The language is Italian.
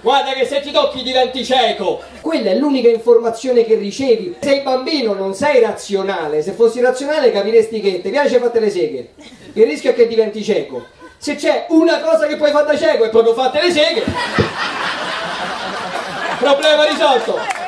Guarda che se ti tocchi diventi cieco. Quella è l'unica informazione che ricevi. Sei bambino, non sei razionale. Se fossi razionale capiresti che ti piace fatte le seghe. Il rischio è che diventi cieco. Se c'è una cosa che puoi fare da cieco è proprio fatte le seghe. Problema risolto.